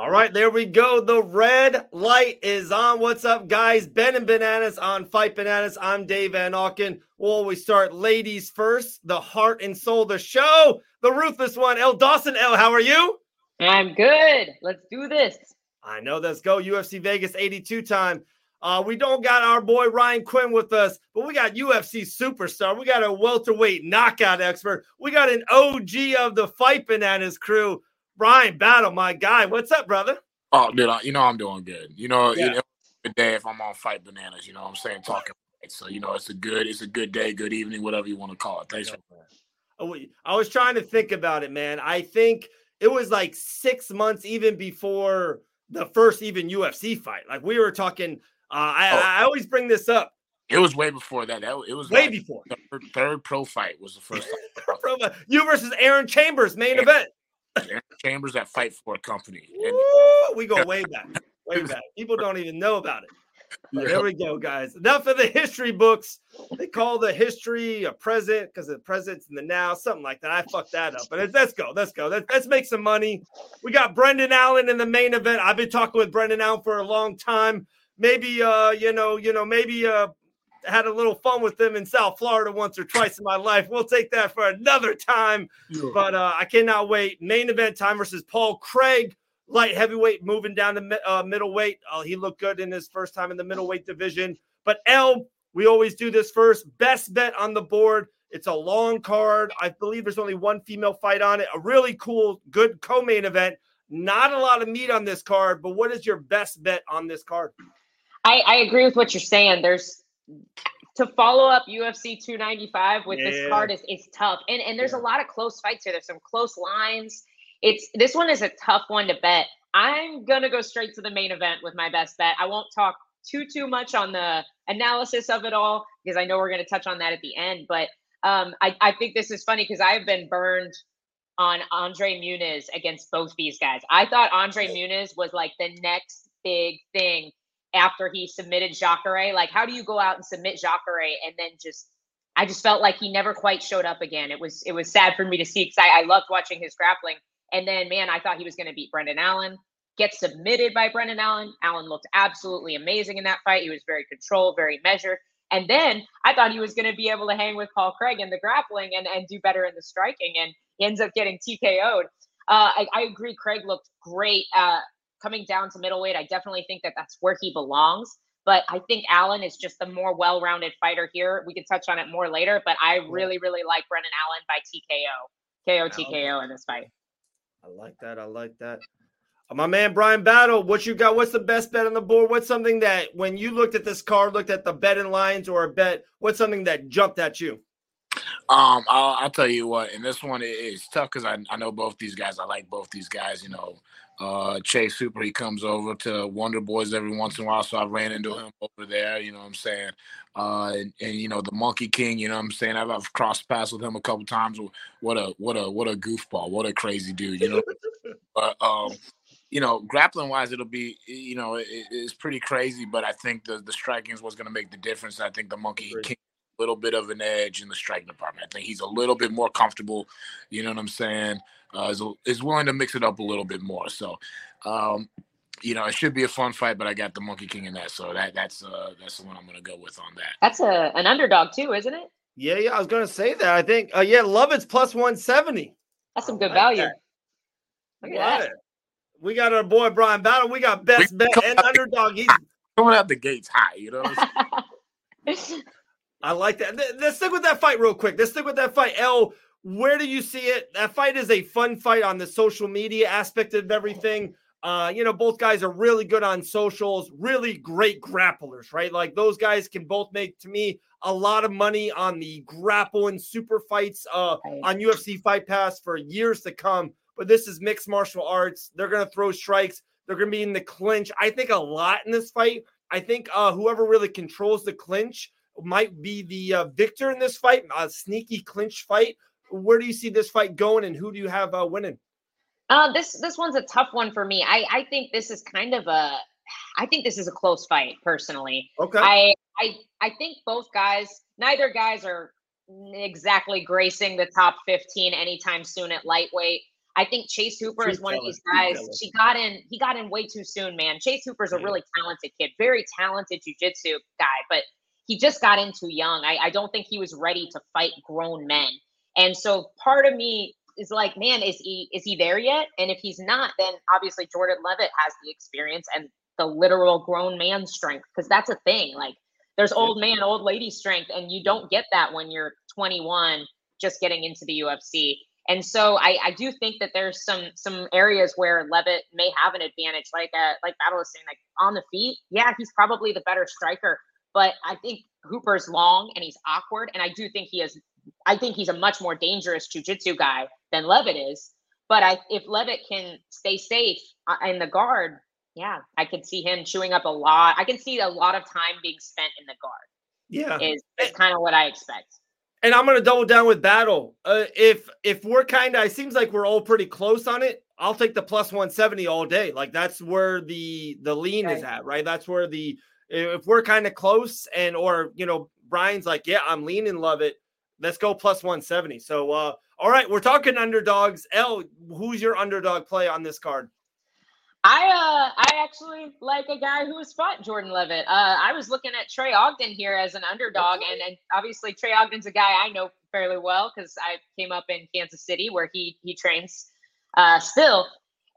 All right, there we go. The red light is on. What's up, guys? Betting Bananas on Fight Bananas. I'm Dave Van Auken. Well, always start ladies first. The heart and soul, of the show. The ruthless one, Elle Dawson. Elle, how are you? I'm good. Let's do this. I know. Let's go. UFC Vegas 82 time. Uh, we don't got our boy Ryan Quinn with us, but we got UFC superstar. We got a welterweight knockout expert. We got an OG of the Fight Bananas crew. Bryan Battle, my guy. What's up, brother? Oh, dude, I, you know I'm doing good. You know, Yeah. good day if I'm on Fight Bananas. You know, what I'm saying talking. So you know, it's a good, it's a good day, good evening, whatever you want to call it. Thanks for Oh, I was trying to think about it, man. I think it was like six months even before the first even UFC fight. Like we were talking. Uh, I, Oh. I always bring this up. It was way before that. That it was Way like before. the third, third pro fight was the first uh, you versus Aaron Chambers main Yeah. event. Chambers that fight for a company. And Woo, we go way back, way back. People don't even know about it. But there we go, guys. Enough of the history books. They call the history a present because the present's in the now, something like that. I fucked that up. But it's- let's go. Let's go. Let's, let's make some money. We got Brendan Allen in the main event. I've been talking with Brendan Allen for a long time. Maybe uh, you know, you know, maybe uh had a little fun with them in South Florida once or twice in my life. We'll take that for another time. But uh, I cannot wait. Main event time versus Paul Craig, light heavyweight, moving down to mi- uh, middleweight. Uh, he looked good in his first time in the middleweight division. But Elle, we always do this first. Best bet on the board. It's a long card. I believe there's only one female fight on it. A really cool, good co-main event. Not a lot of meat on this card, but what is your best bet on this card? I, I agree with what you're saying. There's to follow up UFC 295 with Yeah. this card is, is tough. And and there's Yeah. a lot of close fights here. There's some close lines. It's this one is a tough one to bet. I'm gonna go straight to the main event with my best bet. I won't talk too too much on the analysis of it all because I know we're gonna touch on that at the end. But um, I, I think this is funny because I've been burned on Andre Muniz against both these guys. I thought Andre Muniz was like the next big thing after he submitted Jacare. Like, how do you go out and submit Jacare and then just I just felt like he never quite showed up again. It was it was sad for me to see because I, I loved watching his grappling. And then man, I thought he was gonna beat Brendan Allen, get submitted by Brendan Allen. Allen looked absolutely amazing in that fight. He was very controlled, very measured. And then I thought he was going to be able to hang with Paul Craig in the grappling and, and do better in the striking. And he ends up getting TKO'd. Uh, I, I agree. Craig looked great uh, coming down to middleweight. I definitely think that that's where he belongs. But I think Allen is just the more well rounded fighter here. We can touch on it more later. But I really, really like Brendan Allen by TKO. KO TKO in this fight. I like that. I like that. Uh, My man Bryan Battle, what you got? What's the best bet on the board? What's something that when you looked at this card, looked at the betting lines or a bet, what's something that jumped at you? Um, I'll, I'll tell you what, and this one is tough because I, I know both these guys. I like both these guys. You know, uh, Chase Hooper, he comes over to Wonder Boys every once in a while, so I ran into him over there. You know what I'm saying? Uh, and, and you know the Monkey King. You know what I'm saying? I've, I've crossed paths with him a couple times. What a what a what a goofball! What a crazy dude! You know, but um, you know, grappling wise, it'll be you know it, it's pretty crazy. But I think the the striking is what's going to make the difference. I think the Monkey. King little bit of an edge in the striking department. I think he's a little bit more comfortable. You know what I'm saying? Uh, is, is willing to mix it up a little bit more. So, um, you know, it should be a fun fight. But I got the Monkey King in that, so that that's uh, that's the one I'm going to go with on that. That's a an underdog too, isn't it? Yeah, yeah, I was gonna say that. I think uh, yeah, Leavitt's plus 170. That's some good like value. That. Look at that. We got our boy Bryan Battle. We got best bet and underdog. He's coming out the gates high, you know. I like that. Let's stick with that fight real quick. Let's stick with that fight. Elle, where do you see it? That fight is a fun fight on the social media aspect of everything. Uh, you know, both guys are really good on socials, really great grapplers, right? Like those guys can both make to me a lot of money on the grappling super fights uh on UFC Fight Pass for years to come. But this is mixed martial arts. They're gonna throw strikes, they're gonna be in the clinch. I think a lot in this fight. I think uh whoever really controls the clinch might be the uh, victor in this fight, a sneaky clinch fight. Where do you see this fight going, and who do you have uh, winning? Uh, this this one's a tough one for me. I I think this is kind of a, I think this is a close fight personally. Okay. I I I think both guys, neither guys are exactly gracing the top 15 anytime soon at lightweight. I think Chase Hooper is one of these guys. She got in, he got in way too soon, man. Chase Hooper's a really talented kid, very talented jujitsu guy, but he just got in too young. I, I don't think he was ready to fight grown men. And so part of me is like, man, is he is he there yet? And if he's not, then obviously Jordan Leavitt has the experience and the literal grown man strength because that's a thing. Like there's old man, old lady strength, and you don't get that when you're 21 just getting into the UFC. And so I, I do think that there's some some areas where Leavitt may have an advantage, like uh, like Battle is saying, like on the feet. Yeah, he's probably the better striker, but I think Hooper's long and he's awkward, and I do think he is. I think he's a much more dangerous jujitsu guy than Leavitt is. But I, if Leavitt can stay safe uh, in the guard, yeah, I could see him chewing up a lot. I can see a lot of time being spent in the guard. Yeah, is, is kind of what I expect. And I'm gonna double down with battle. Uh, if if we're kind of, it seems like we're all pretty close on it. I'll take the plus 170 all day. Like that's where the the lean right. is at, right? That's where the if we're kind of close and or you know Bryan's like, yeah, I'm leaning Leavitt. Let's go plus 170. So uh all right, we're talking underdogs. Elle, who's your underdog play on this card? I uh I actually like a guy who has fought Jordan Leavitt. Uh I was looking at Trey Ogden here as an underdog, and, and obviously Trey Ogden's a guy I know fairly well because I came up in Kansas City where he he trains uh still.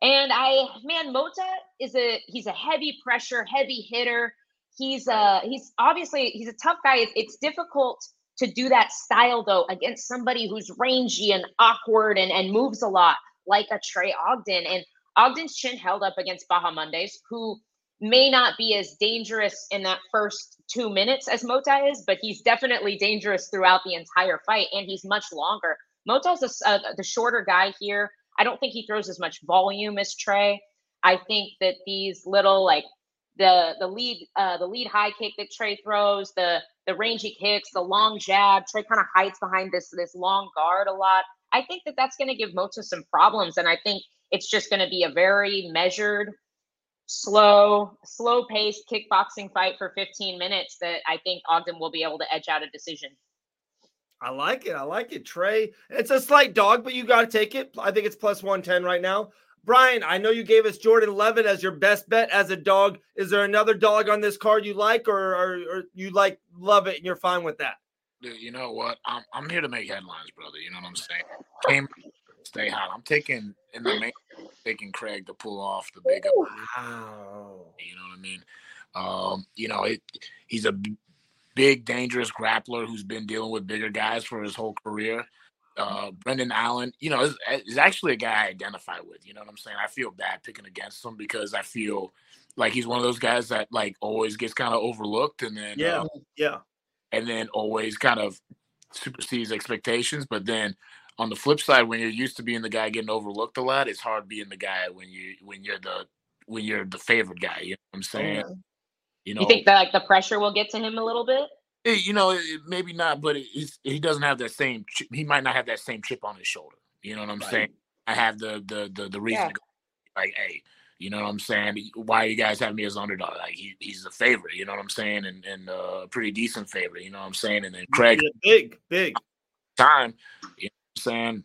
And I man, Mota is a he's a heavy pressure, heavy hitter. He's uh he's obviously he's a tough guy. It's, difficult to do that style though against somebody who's rangy and awkward and, and moves a lot like a Trey Ogden. And Ogden's chin held up against Baja Bahamondes, who may not be as dangerous in that first two minutes as Mota is, but he's definitely dangerous throughout the entire fight, and he's much longer. Mota's a, uh, the shorter guy here. I don't think he throws as much volume as Trey. I think that these little like the the lead uh, the lead high kick that Trey throws, the the rangy kicks, the long jab. Trey kind of hides behind this this long guard a lot. I think that that's going to give Mota some problems, and I think it's just going to be a very measured, slow, slow paced kickboxing fight for 15 minutes that I think Ogden will be able to edge out a decision. I like it. I like it, Trey. It's a slight dog, but you got to take it. I think it's plus 110 right now. Bryan, I know you gave us Jordan Leavitt as your best bet as a dog. Is there another dog on this card you like, or, or, or you like Leavitt and you're fine with that? Dude, you know what? I'm, I'm here to make headlines, brother. You know what I'm saying? Came stay hot. I'm taking in the main, taking Craig to pull off the big. Wow. You know what I mean? Um, you know, it, he's a big, dangerous grappler who's been dealing with bigger guys for his whole career. Uh, Brendan Allen, you know, is, is actually a guy I identify with. You know what I'm saying? I feel bad picking against him because I feel like he's one of those guys that like always gets kind of overlooked, and then yeah, uh, yeah, and then always kind of supersedes expectations. But then on the flip side, when you're used to being the guy getting overlooked a lot, it's hard being the guy when you when you're the when you're the favorite guy. You know what I'm saying? Oh, you know, you think that like the pressure will get to him a little bit? It, you know, it, maybe not, but it, he doesn't have that same. Chip, he might not have that same chip on his shoulder. You know what I'm right. saying? I have the the the, the reason yeah. to go like, hey, you know what I'm saying? Why you guys have me as underdog? Like he, he's a favorite, you know what I'm saying, and and uh, a uh, pretty decent favorite, you know what I'm saying. And then Craig, yeah, big, big time, you know what I'm saying?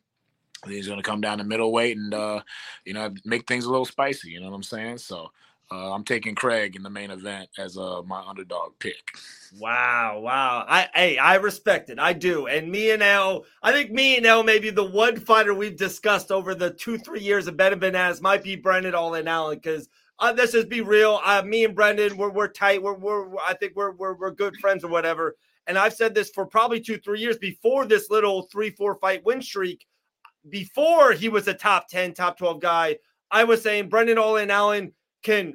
He's going to come down to middleweight and uh, you know make things a little spicy. You know what I'm saying? So uh, I'm taking Craig in the main event as uh, my underdog pick. Wow, wow. I hey, I respect it. I do. And me and Elle, I think me and Elle maybe the one fighter we've discussed over the two, three years of Ben and Benaz might be Brendan All in Allen because uh, let's just be real. Uh, me and Brendan, we're we're tight. We're we're I think we're we're we're good friends or whatever. And I've said this for probably two, three years before this little three, four fight win streak. Before he was a top 10, top 12 guy, I was saying Brendan All in Allen can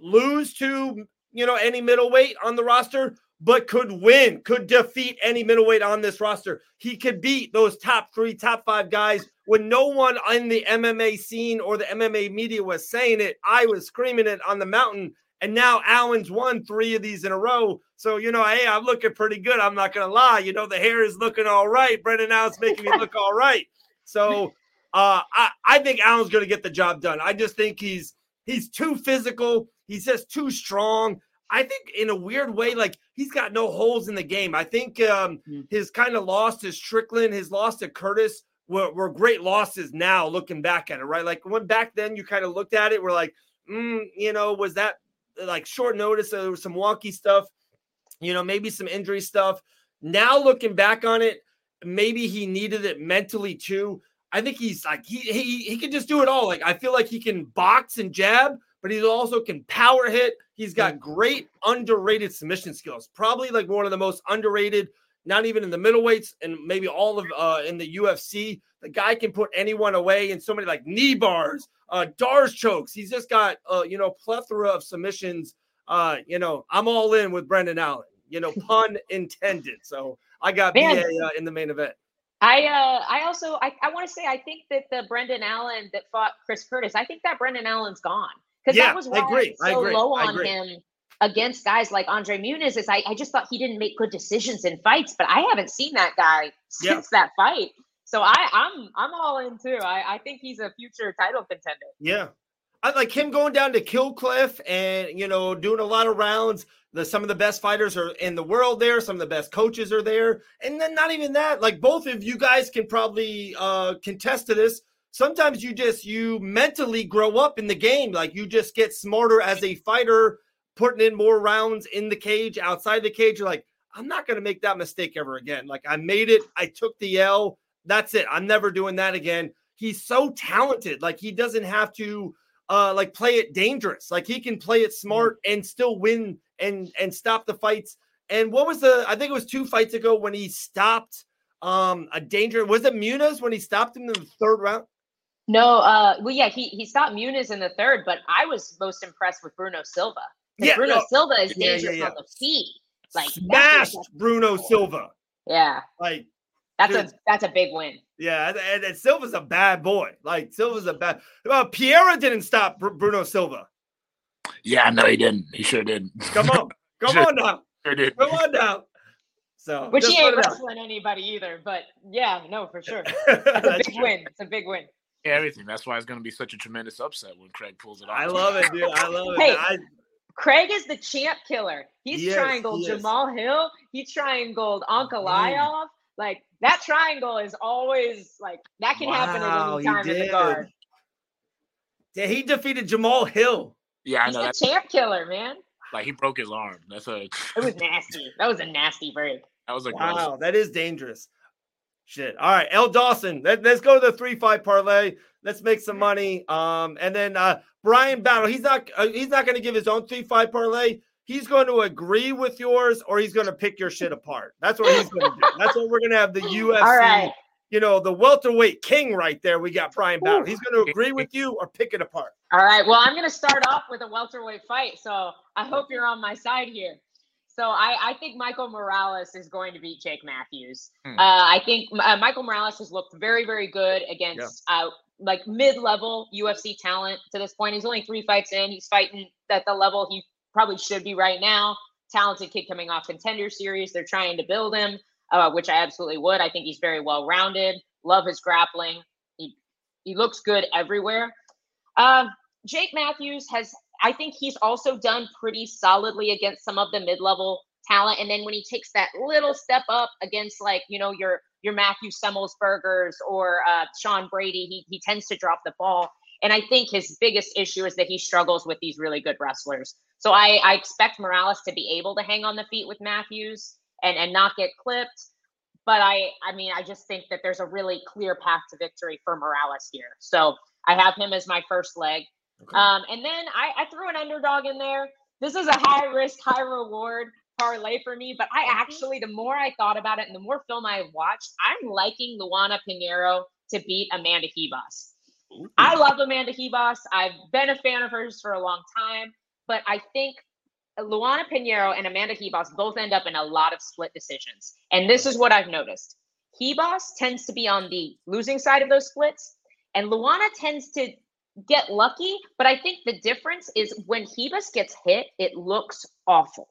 lose to you know any middleweight on the roster, but could win, could defeat any middleweight on this roster. He could beat those top three, top five guys when no one in the MMA scene or the MMA media was saying it. I was screaming it on the mountain. And now Allen's won three of these in a row. So, you know, hey, I'm looking pretty good. I'm not going to lie. You know, the hair is looking all right. Brendan Allen's making me look all right. So, uh, I, I think Allen's going to get the job done. I just think he's he's too physical. He's just too strong. I think in a weird way, like he's got no holes in the game. I think um, mm. his kind of loss to Strickland, his loss to Curtis were, were, great losses now looking back at it, right? Like when back then you kind of looked at it, we're like, mm, you know, was that like short notice? There was some wonky stuff, you know, maybe some injury stuff. Now looking back on it, maybe he needed it mentally too. I think he's like he he he can just do it all. Like I feel like he can box and jab, but he also can power hit. He's got great underrated submission skills. Probably like one of the most underrated, not even in the middleweights and maybe all of uh, in the UFC. The guy can put anyone away in so many like knee bars, uh, D'Arce chokes. He's just got uh, you know plethora of submissions. Uh, you know, I'm all in with Brendan Allen. You know, pun intended. So I got Man. BA uh, in the main event. I uh, I also I, I want to say I think that the Brendan Allen that fought Chris Curtis, I think that Brendan Allen's gone because yeah, that was why I, agree. I was so low on him against guys like Andre Muniz. Is I, I just thought he didn't make good decisions in fights, but I haven't seen that guy since yeah. that fight. So I, I'm I'm all in too. I, I think he's a future title contender. Yeah. I like him going down to Kill Cliff and you know doing a lot of rounds. The some of the best fighters are in the world there. Some of the best coaches are there, and then not even that. Like both of you guys can probably uh, contest to this. Sometimes you just you mentally grow up in the game. Like you just get smarter as a fighter putting in more rounds in the cage outside the cage. You're like i'm not going to make that mistake ever again. Like i made it. I took the l. That's it. I'm never doing that again. He's so talented. Like he doesn't have to uh like play it dangerous. Like he can play it smart and still win and and stop the fights. And what was the i think it was two fights ago when he stopped um a danger was it Muniz when he stopped him in the third round? No, uh, well, yeah, he he stopped Muniz in the third, but I was most impressed with Bruno Silva. Yeah, Bruno no, Silva is dangerous yeah, yeah, on the feet. Like smashed Bruno Silva. Yeah, like that's a that's a big win. Yeah, and, and Silva's a bad boy. Like Silva's a bad. Well, Pereira didn't stop Br- Bruno Silva. Yeah, no, he didn't. He sure didn't. Come on, come on now. Sure did. Come on now. So, which he ain't wrestling anybody either, but yeah, no, for sure. It's a big true. win. It's a big win everything. That's why it's going to be such a tremendous upset when Craig pulls it off. I love it, dude. I love it. Hey, I, Craig is the champ killer. He's yes, triangle he Jamahal Hill. He triangled Ankalaev. Like that triangle is always like that can wow, happen at any time in the guard. Yeah, he defeated Jamal Hill. Yeah, I He's know. He's champ killer, man. Like he broke his arm. That's a. it was nasty. That was a nasty break. That was a wow. Gross. That is dangerous. Shit. All right, Elle. Dawson. Let, us go to the three five parlay. Let's make some money. Um, and then uh, Bryan Battle. He's not. Uh, he's not going to give his own three five parlay. He's going to agree with yours, or he's going to pick your shit apart. That's what he's going to do. That's what we're going to have the UFC. All right. You know, the welterweight king right there. We got Bryan Battle. He's going to agree with you or pick it apart. All right. Well, I'm going to start off with a welterweight fight. So I hope you're on my side here. So I, I think Michael Morales is going to beat Jake Matthews. Hmm. Uh, I think uh, Michael Morales has looked very, very good against yeah. uh, like mid-level UFC talent to this point. He's only three fights in. He's fighting at the level he probably should be right now. Talented kid coming off contender series. They're trying to build him, uh, which I absolutely would. I think he's very well rounded. Love his grappling. He he looks good everywhere. Uh, Jake Matthews has I think he's also done pretty solidly against some of the mid-level talent. And then when he takes that little step up against like, you know, your your Matthew Semelsbergers or uh, Sean Brady, he he tends to drop the ball. And I think his biggest issue is that he struggles with these really good wrestlers. So I, I expect Morales to be able to hang on the feet with Matthews and, and not get clipped. But I I mean I just think that there's a really clear path to victory for Morales here. So I have him as my first leg. Okay. Um, and then I, I threw an underdog in there. This is a high risk, high reward parlay for me. But I actually, the more I thought about it and the more film I watched, I'm liking Luana Pinheiro to beat Amanda Ribas. I love Amanda Ribas. I've been a fan of hers for a long time, but I think Luana Pinheiro and Amanda Ribas both end up in a lot of split decisions. And this is what I've noticed. Ribas tends to be on the losing side of those splits, and Luana tends to get lucky. But I think the difference is when Ribas gets hit, it looks awful.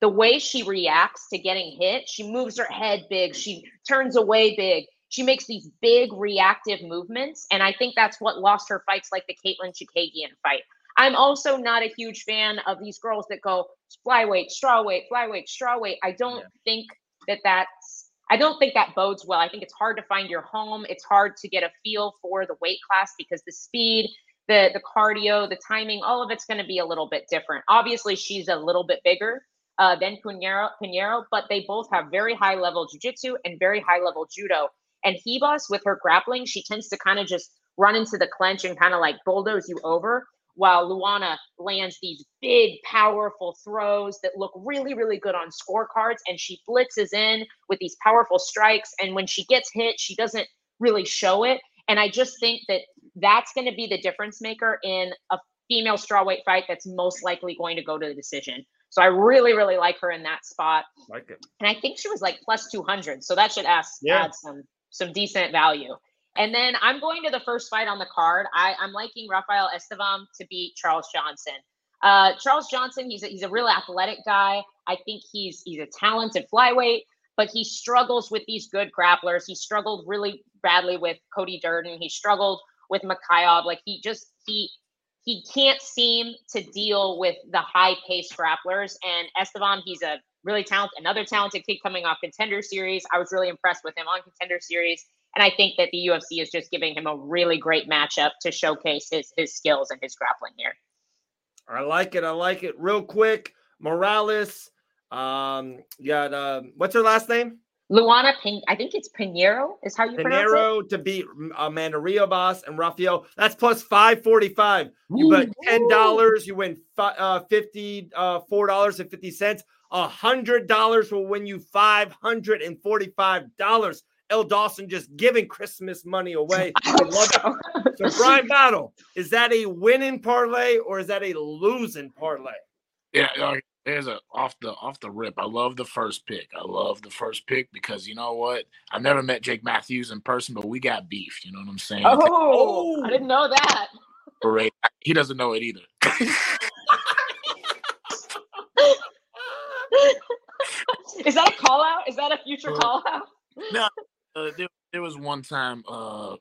The way she reacts to getting hit, she moves her head big, she turns away big, she makes these big reactive movements. And I think that's what lost her fights like the Katlyn Chookagian fight. I'm also not a huge fan of these girls that go flyweight, strawweight, flyweight, strawweight. I don't yeah. think that that's I don't think that bodes well. I think it's hard to find your home. It's hard to get a feel for the weight class because the speed, the the cardio, the timing, all of it's going to be a little bit different. Obviously, she's a little bit bigger uh, than Pinheiro, Pinheiro, but they both have very high level jiu-jitsu and very high level judo. And Ribas, with her grappling, she tends to kind of just run into the clench and kind of like bulldoze you over, while Luana lands these big, powerful throws that look really, really good on scorecards. And she blitzes in with these powerful strikes. And when she gets hit, she doesn't really show it. And I just think that that's going to be the difference maker in a female strawweight fight that's most likely going to go to the decision. So I really, really like her in that spot. Like it. And I think she was like plus 200. So that should ask, yeah. add some some decent value. And then I'm going to the first fight on the card. I, I'm liking Rafael Estevam to beat Charles Johnson. Uh, Charles Johnson, he's a, he's a real athletic guy. I think he's he's a talented flyweight, but he struggles with these good grapplers. He struggled really badly with Cody Durden. He struggled with Mikhailov. Like he just he he can't seem to deal with the high pace grapplers. And Estevam, he's a really talented, another talented kid coming off contender series. I was really impressed with him on contender series. And I think that the UFC is just giving him a really great matchup to showcase his his skills and his grappling here. I like it. I like it. Real quick, Morales. Um, you got uh, what's her last name? Luana Pin, I think it's Pinheiro is how you Pinheiro pronounce it. Pinero to beat Amanda Ribas and Rafael. That's plus 545. You bet $10, you win uh, 50 uh, $4.50. $100 will win you $545. Elle. Dawson just giving Christmas money away. I love oh, so. it. So, Bryan Battle, is that a winning parlay or is that a losing parlay? Yeah, uh, there's a off the off the rip. I love the first pick. I love the first pick because you know what? I've never met Jake Matthews in person, but we got beef. You know what I'm saying? Oh, oh. I didn't know that. Great. He doesn't know it either. Is that a call out? Is that a future uh, call out? No, uh, there, there, was one time. Uh,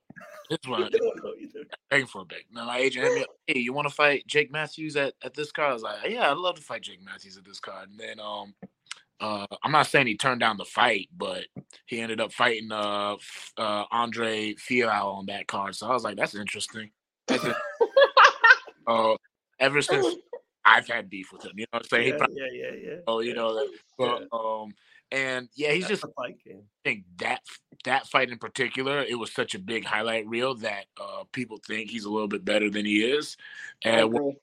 this one begging for a big. No, my agent hit me up. Hey, you want to fight Jake Matthews at, at this card? I was like, yeah, I'd love to fight Jake Matthews at this card. And then um, uh, I'm not saying he turned down the fight, but he ended up fighting uh, uh Andre Fialho on that card. So I was like, that's interesting. That's uh, ever since I've had beef with him, you know what I'm saying? Yeah, probably, yeah, yeah, yeah. Oh, you yeah. know, but um, and yeah, he's That's just I think that that fight in particular, it was such a big highlight reel that uh, people think he's a little bit better than he is, and where,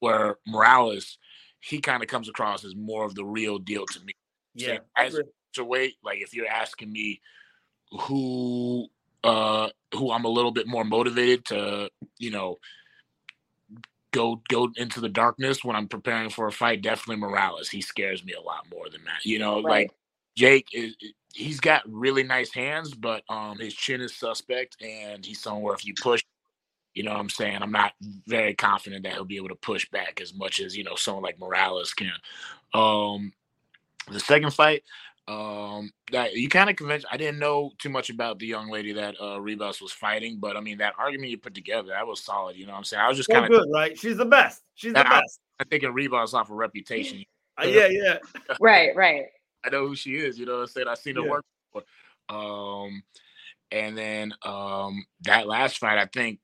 where Morales, he kind of comes across as more of the real deal to me. Yeah, as a weight, like if you're asking me who uh who I'm a little bit more motivated to, you know, go go into the darkness when I'm preparing for a fight, definitely Morales. He scares me a lot more than that. You know, right. like Jake is he's got really nice hands, but um his chin is suspect and he's somewhere if you push, you know what I'm saying? I'm not very confident that he'll be able to push back as much as, you know, someone like Morales can. Um the second fight, um that you kind of convinced I didn't know too much about the young lady that uh Ribas was fighting, but I mean that argument you put together, that was solid, you know what I'm saying? I was just kind of good, right? She's the best. She's the I, best. I, I think Ribas off a reputation. Uh, yeah, yeah. right, right. I know who she is. You know what I'm saying? I've seen her yeah. work before. Um, and then um, that last fight, I think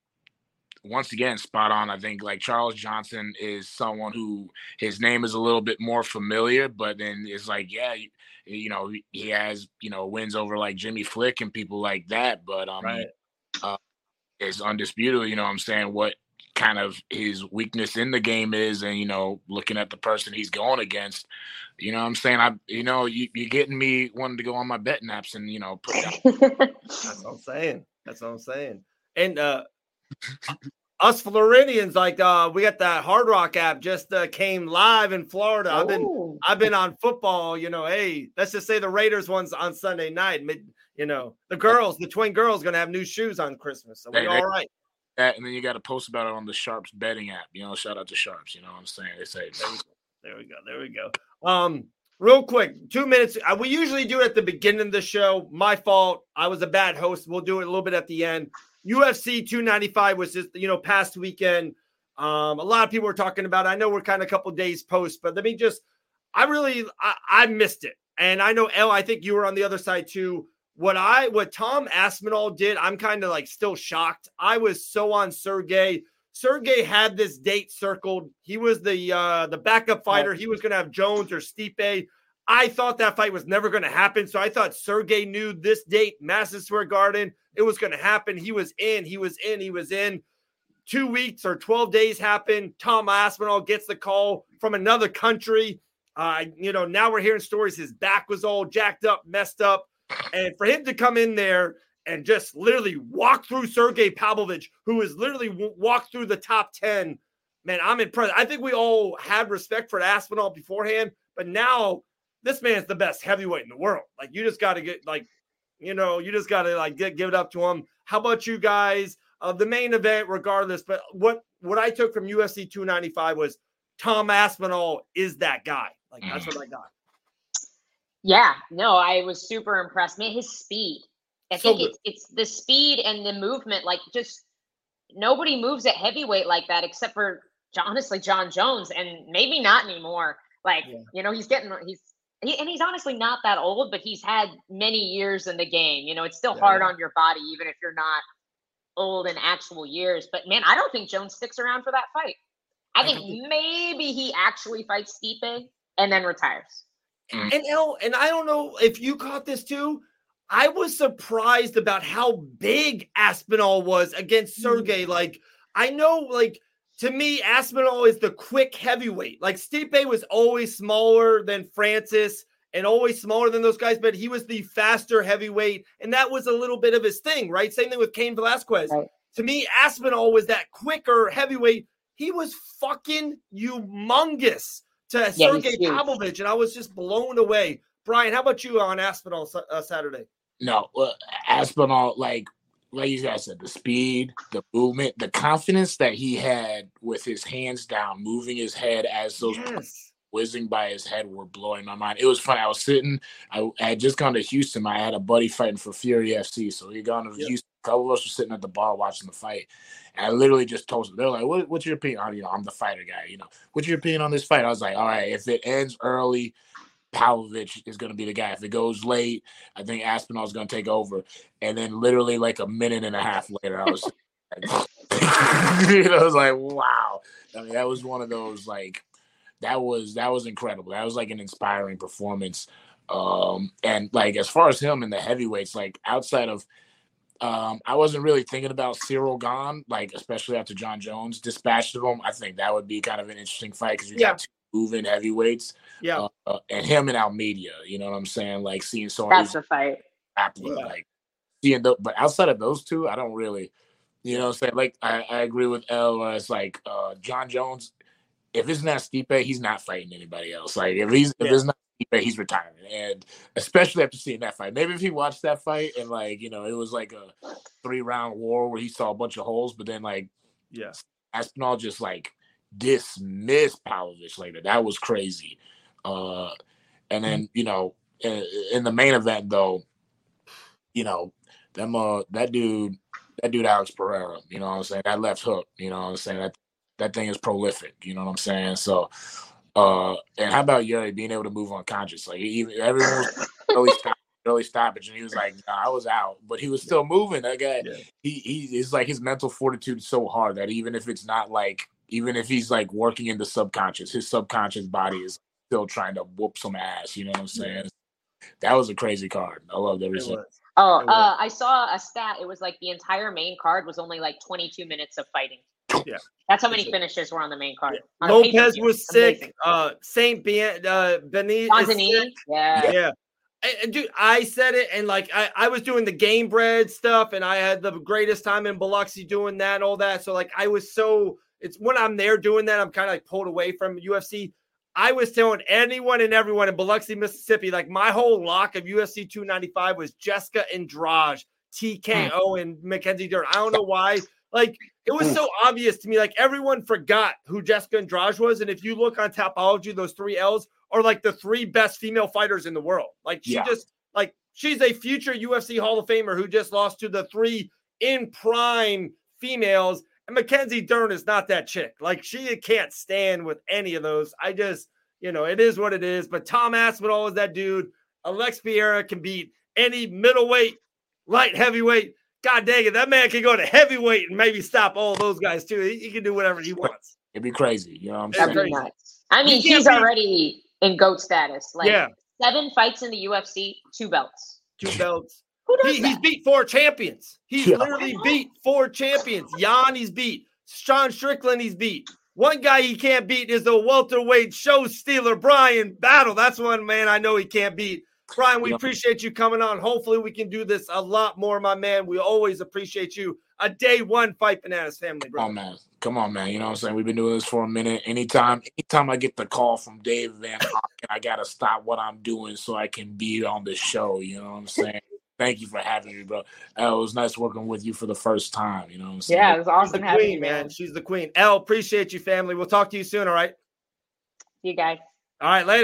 once again, spot on. I think like Charles Johnson is someone who his name is a little bit more familiar, but then it's like, yeah, you, you know, he has you know wins over like Jimmy Flick and people like that, but um, right. uh, it's undisputed. You know, what I'm saying what kind of his weakness in the game is, and you know, looking at the person he's going against. You know, what I'm saying I, you know, you, you're getting me wanting to go on my betting apps and you know, put That's what I'm saying. That's what I'm saying. And uh us Floridians, like uh, we got that Hard Rock app just uh, came live in Florida. Oh. I've been oh. I've been on football. You know, hey, let's just say the Raiders one's on Sunday night. Mid, you know, the girls, the twin girls, gonna have new shoes on Christmas, so we're all right. That, and then you got to post about it on the Sharps betting app. You know, shout out to Sharps. You know what I'm saying? They say there we go, there we go. Um, real quick, two minutes. Uh, we usually do it at the beginning of the show. My fault. I was a bad host. We'll do it a little bit at the end. UFC 295 was just, you know, past weekend. Um, a lot of people were talking about. It. I know we're kind of a couple days post, but let me just, I really, I, I missed it. And I know, Elle, I think you were on the other side too. What I, what Tom Aspinall did, I'm kind of like still shocked. I was so on Sergey. Sergey had this date circled. He was the uh the backup fighter. He was going to have Jones or Stipe. I thought that fight was never going to happen. So I thought Sergey knew this date, Madison Square Garden, it was going to happen. He was in, he was in, he was in. Two weeks or 12 days happened. Tom Aspinall gets the call from another country. Uh, you know, now we're hearing stories his back was all jacked up, messed up. And for him to come in there and just literally walk through Sergey Pavlovich, who has literally walked through the top 10, man, I'm impressed. I think we all had respect for Aspinall beforehand, but now this man's the best heavyweight in the world. Like you just got to get like, you know, you just got to like get, give it up to him. How about you guys? Uh, the main event, regardless, but what what I took from UFC 295 was Tom Aspinall is that guy. Like that's what I got. Yeah, no, I was super impressed. Man, his speed. I so think it's it's the speed and the movement. Like just nobody moves at heavyweight like that except for honestly Jon Jones, and maybe not anymore. Like yeah. you know, he's getting he's he, and he's honestly not that old, but he's had many years in the game. You know, it's still yeah, hard yeah. on your body, even if you're not old in actual years. But man, I don't think Jones sticks around for that fight. I, I think, think maybe he actually fights Stipe and then retires. Mm. And Elle, and I don't know if you caught this too. I was surprised about how big Aspinall was against mm. Sergey. Like, I know, like to me, Aspinall is the quick heavyweight. Like Stipe was always smaller than Francis and always smaller than those guys, but he was the faster heavyweight, and that was a little bit of his thing, right? Same thing with Cain Velasquez. Right. To me, Aspinall was that quicker heavyweight. He was fucking humongous to yeah, Sergey Pavlovich, and I was just blown away. Bryan, how about you on Aspinall uh, Saturday? No, uh, Aspinall, like like you guys said, the speed, the movement, the confidence that he had with his hands down, moving his head as those yes. whizzing by his head were blowing my mind. It was funny. I was sitting, I, I, had just gone to Houston. I had a buddy fighting for Fury FC. So he gone to yep. Houston. A couple of us were sitting at the bar watching the fight. And I literally just told them, they're like, what, what's your opinion? on, you know, I'm the fighter guy, you know, what's your opinion on this fight? I was like, all right, if it ends early, Pavlovich is going to be the guy. If it goes late, I think Aspinall is going to take over. And then literally like a minute and a half later, I was, you know, I was like, wow. I mean, that was one of those like, that was that was incredible. That was like an inspiring performance. Um, and like as far as him in the heavyweights, like outside of um, I wasn't really thinking about Ciryl Gane, like especially after Jon Jones dispatched of him. I think that would be kind of an interesting fight because you yeah. got two moving heavyweights. Yeah. Uh, and him and Almeida, you know what I'm saying? Like seeing so That's a fight. yeah. like seeing the, but outside of those two, I don't really, you know what I'm saying? Like I, I agree with Elle, it's like uh, Jon Jones, if it's not Stipe, he's not fighting anybody else. Like if he's yeah. if it's not Stipe, he's retiring. And especially after seeing that fight. Maybe if he watched that fight and like, you know, it was like a three round war where he saw a bunch of holes, but then like yeah, Aspinall just like dismissed Pavlovich later. That was crazy. Uh, and then you know, in, in, the main event though, you know, them uh that dude, that dude Alex Pereira, you know what I'm saying? That left hook, you know what I'm saying? That that thing is prolific, you know what I'm saying? So uh and how about Yuri being able to move unconscious? Like even everyone was really early stoppage, and he was like, nah, "I was out," but he was still moving. That guy, Yeah. he he is like his mental fortitude is so hard that even if it's not like, even if he's like working in the subconscious, his subconscious body is still trying to whoop some ass. You know what I'm saying? That was a crazy card. I loved every single. Oh, uh, I saw a stat. It was like the entire main card was only like 22 minutes of fighting. Yeah. That's how many It's a- finishes were on the main card. On a Lopes pay-per-view. was sick. Amazing. Uh, Saint Ben, uh, Benny, is sick. Fontanini, yeah. Yeah. And, and dude, I said it, and like I, I was doing the game bread stuff, and I had the greatest time in Biloxi doing that and all that. So like I was so it's when I'm there doing that, I'm kind of like pulled away from UFC. I was telling anyone and everyone in Biloxi, Mississippi, like my whole lock of UFC 295 was Jessica Andrade, TKO, hmm. and Mackenzie Dern. I don't know why. Like it was hmm. so obvious to me. Like everyone forgot who Jessica Andrade was, and if you look on Tapology, those three L's are like the three best female fighters in the world. Like she Yeah. just like she's a future UFC Hall of Famer who just lost to the three in prime females. And Mackenzie Dern is not that chick. Like she can't stand with any of those. I just, you know, it is what it is. But Tom Aspinall is that dude. Alex Pereira can beat any middleweight, light heavyweight. God dang it, that man can go to heavyweight and maybe stop all those guys too. He, he can do whatever he wants. It'd be crazy. You know what I'm saying? That'd be crazy. nuts. I mean, He he's be- already in GOAT status. Like Yeah. seven fights in the UFC, two belts. Two belts. Who does He, that? he's beat four champions. He's Yeah. literally beat four champions. Jan, he's beat. Sean Strickland, he's beat. One guy he can't beat is the welterweight show stealer, Bryan Battle. That's one man I know he can't beat. Bryan, we Yeah. appreciate you coming on. Hopefully, we can do this a lot more, my man. We always appreciate you. A day one fight bananas family, bro. Come on, man. Come on, man. You know what I'm saying? We've been doing this for a minute. Anytime, anytime I get the call from Dave Van Auken, I gotta stop what I'm doing so I can be on the show. You know what I'm saying? Thank you for having me, bro. Uh, it was nice working with you for the first time. You know what I'm saying? yeah, it was She's awesome the having queen, you, man. man. She's the queen. Elle, appreciate you, family. We'll talk to you soon. All right. You guys. All right, later.